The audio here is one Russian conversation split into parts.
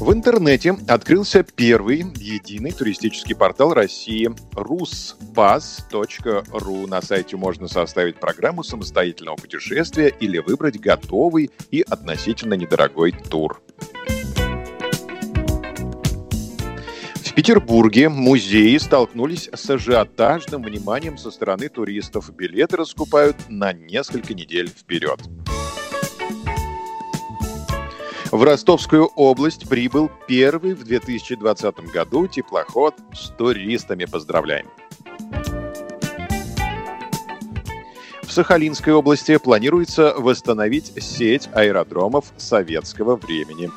В интернете открылся первый единый туристический портал России ruspass.ru. На сайте можно составить программу самостоятельного путешествия или выбрать готовый и относительно недорогой тур. В Петербурге музеи столкнулись с ажиотажным вниманием со стороны туристов. Билеты раскупают на несколько недель вперед. В Ростовскую область прибыл первый в 2020 году теплоход с туристами. Поздравляем! В Сахалинской области планируется восстановить сеть аэродромов советского времени.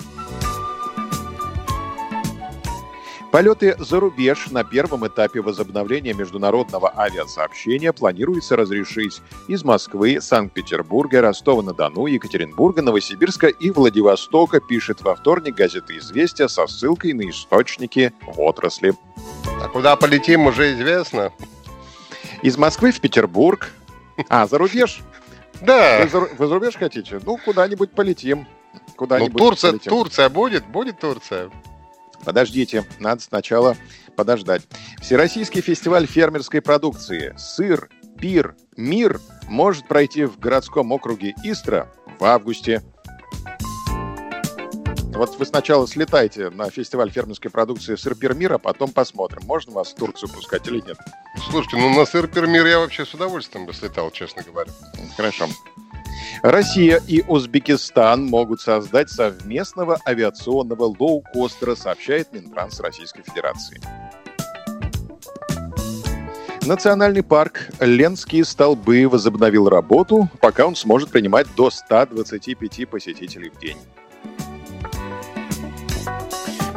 Полеты за рубеж на первом этапе возобновления международного авиасообщения планируется разрешить из Москвы, Санкт-Петербурга, Ростова-на-Дону, Екатеринбурга, Новосибирска и Владивостока, пишет во вторник газета «Известия» со ссылкой на источники в отрасли. А куда полетим, уже известно. Из Москвы в Петербург. А, за рубеж? Да. Вы за, вы за рубеж хотите? Ну, куда-нибудь полетим. Куда-нибудь ну, Турция, полетим. Турция будет? Будет Турция? Подождите, надо сначала подождать. Всероссийский фестиваль фермерской продукции «Сыр, пир, мир» может пройти в городском округе Истра в августе. Вот вы сначала слетайте на фестиваль фермерской продукции «Сыр, пир, мир», а потом посмотрим, можно вас в Турцию пускать или нет. Слушайте, ну на сыр мир я вообще с удовольствием бы слетал, честно говоря. Хорошо. Россия и Узбекистан могут создать совместного авиационного лоукостера, сообщает Минтранс Российской Федерации. Национальный парк Ленские столбы возобновил работу, пока он сможет принимать до 125 посетителей в день.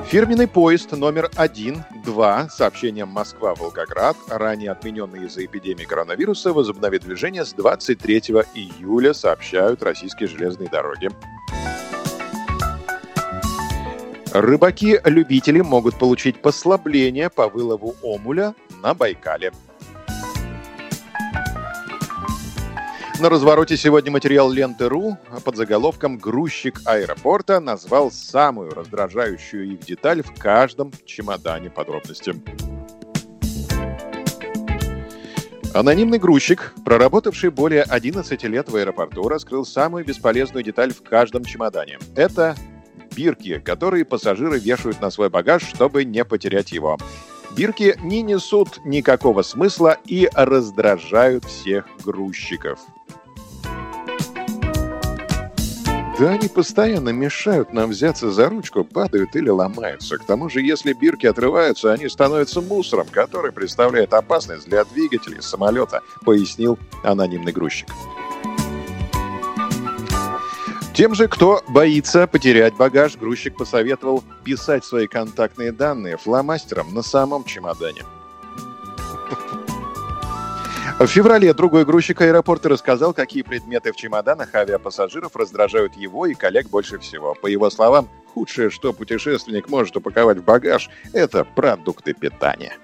Фирменный поезд номер 1-2 с сообщением Москва-Волгоград, ранее отмененный из-за эпидемии коронавируса, возобновит движение с 23 июля, сообщают российские железные дороги. Рыбаки-любители могут получить послабление по вылову омуля на Байкале. На развороте сегодня материал Ленты.ру под заголовком «Грузчик аэропорта назвал самую раздражающую их деталь в каждом чемодане подробности». Анонимный грузчик, проработавший более 11 лет в аэропорту, раскрыл самую бесполезную деталь в каждом чемодане. Это бирки, которые пассажиры вешают на свой багаж, чтобы не потерять его. Бирки не несут никакого смысла и раздражают всех грузчиков. Да они постоянно мешают нам взяться за ручку, падают или ломаются. К тому же, если бирки отрываются, они становятся мусором, который представляет опасность для двигателей самолета, пояснил анонимный грузчик. Тем же, кто боится потерять багаж, грузчик посоветовал писать свои контактные данные фломастером на самом чемодане. В феврале другой грузчик аэропорта рассказал, какие предметы в чемоданах авиапассажиров раздражают его и коллег больше всего. По его словам, худшее, что путешественник может упаковать в багаж, это продукты питания.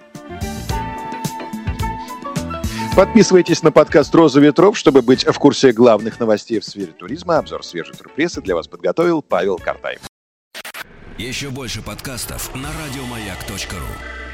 Подписывайтесь на подкаст «Роза ветров», чтобы быть в курсе главных новостей в сфере туризма. Обзор свежей турпрессы для вас подготовил Павел Картаев. Еще больше подкастов на радиомаяк.ру